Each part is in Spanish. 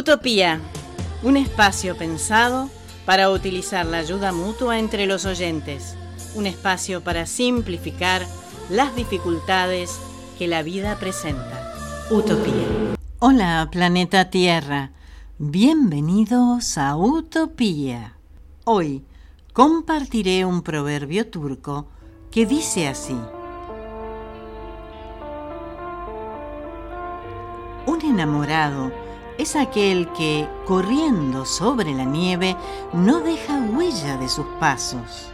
Utopía, un espacio pensado para utilizar la ayuda mutua entre los oyentes, un espacio para simplificar las dificultades que la vida presenta. Utopía. Hola, planeta Tierra. Bienvenidos a Utopía. Hoy compartiré un proverbio turco que dice así. Un enamorado es aquel que, corriendo sobre la nieve, no deja huella de sus pasos.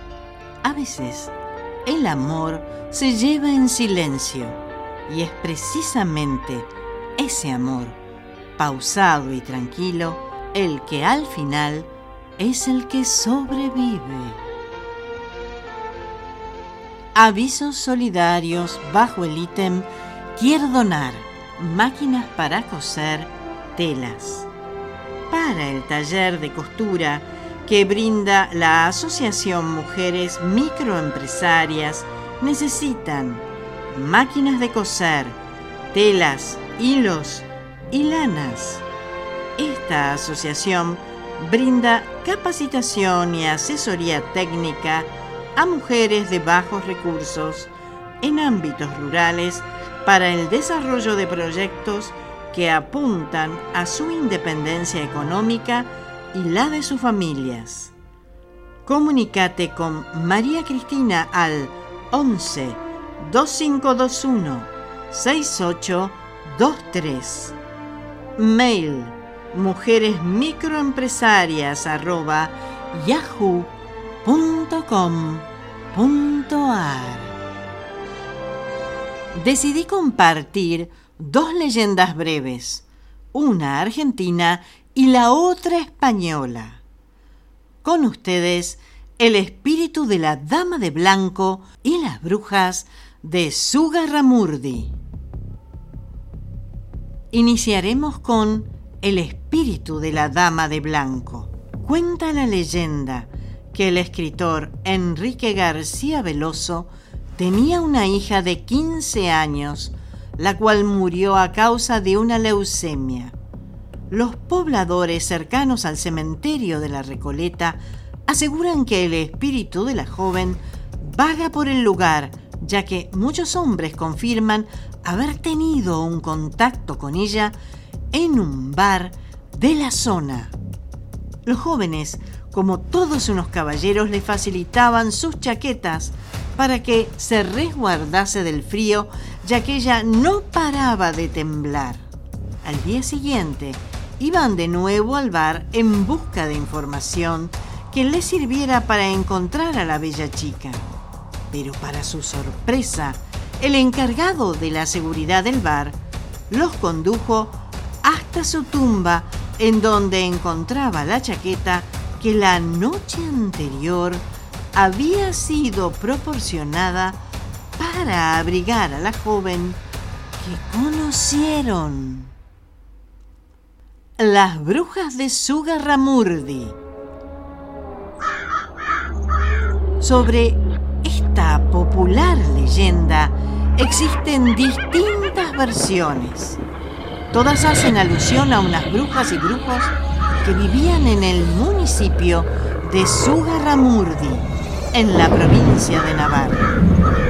A veces, el amor se lleva en silencio y es precisamente ese amor, pausado y tranquilo, el que al final es el que sobrevive. Avisos solidarios bajo el ítem Quiero donar máquinas para coser telas. Para el taller de costura que brinda la Asociación Mujeres Microempresarias, necesitan máquinas de coser, telas, hilos y lanas. Esta asociación brinda capacitación y asesoría técnica a mujeres de bajos recursos en ámbitos rurales para el desarrollo de proyectos que apuntan a su independencia económica y la de sus familias. Comunicate con María Cristina al 11 2521 6823. Mail mujeres microempresarias Decidí compartir dos leyendas breves, una argentina y la otra española. Con ustedes, el espíritu de la Dama de Blanco y las brujas de Sugarramurdi. Iniciaremos con el espíritu de la Dama de Blanco. Cuenta la leyenda que el escritor Enrique García Veloso tenía una hija de 15 años la cual murió a causa de una leucemia. Los pobladores cercanos al cementerio de la Recoleta aseguran que el espíritu de la joven vaga por el lugar, ya que muchos hombres confirman haber tenido un contacto con ella en un bar de la zona. Los jóvenes, como todos unos caballeros, le facilitaban sus chaquetas para que se resguardase del frío, ya que ella no paraba de temblar. Al día siguiente, iban de nuevo al bar en busca de información que les sirviera para encontrar a la bella chica. Pero para su sorpresa, el encargado de la seguridad del bar los condujo hasta su tumba, en donde encontraba la chaqueta que la noche anterior había sido proporcionada para abrigar a la joven que conocieron. Las brujas de Sugarramurdi. Sobre esta popular leyenda existen distintas versiones. Todas hacen alusión a unas brujas y brujos que vivían en el municipio de Sugarramurdi en la provincia de Navarra.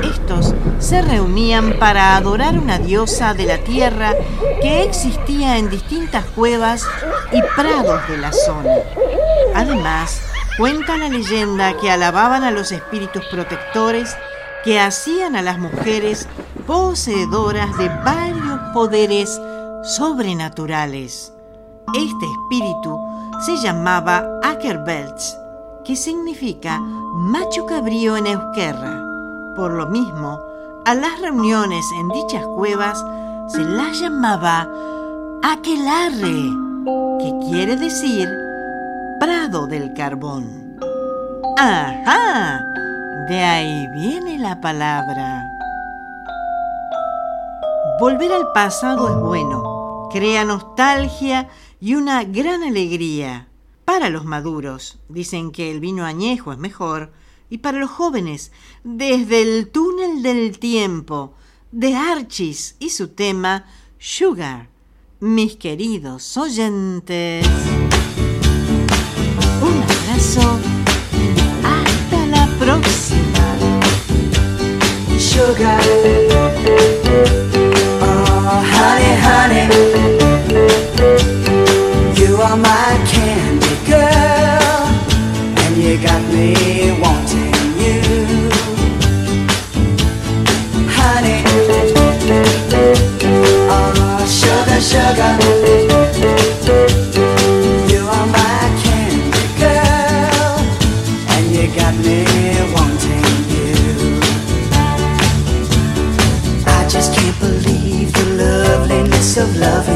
Estos se reunían para adorar una diosa de la tierra que existía en distintas cuevas y prados de la zona. Además, cuenta la leyenda que alababan a los espíritus protectores que hacían a las mujeres poseedoras de varios poderes sobrenaturales. Este espíritu se llamaba Ackerbelts que significa macho cabrío en Euskera. Por lo mismo, a las reuniones en dichas cuevas se las llamaba aquelarre, que quiere decir prado del carbón. ¡Ajá! De ahí viene la palabra. Volver al pasado es bueno, Crea nostalgia y una gran alegría. Para los maduros dicen que el vino añejo es mejor y para los jóvenes desde el túnel del tiempo de Archis y su tema Sugar. Mis queridos oyentes, un abrazo. Hasta la próxima. Sugar. my sugar. You are my candy girl, and you got me wanting you. I just can't believe the loveliness of loving.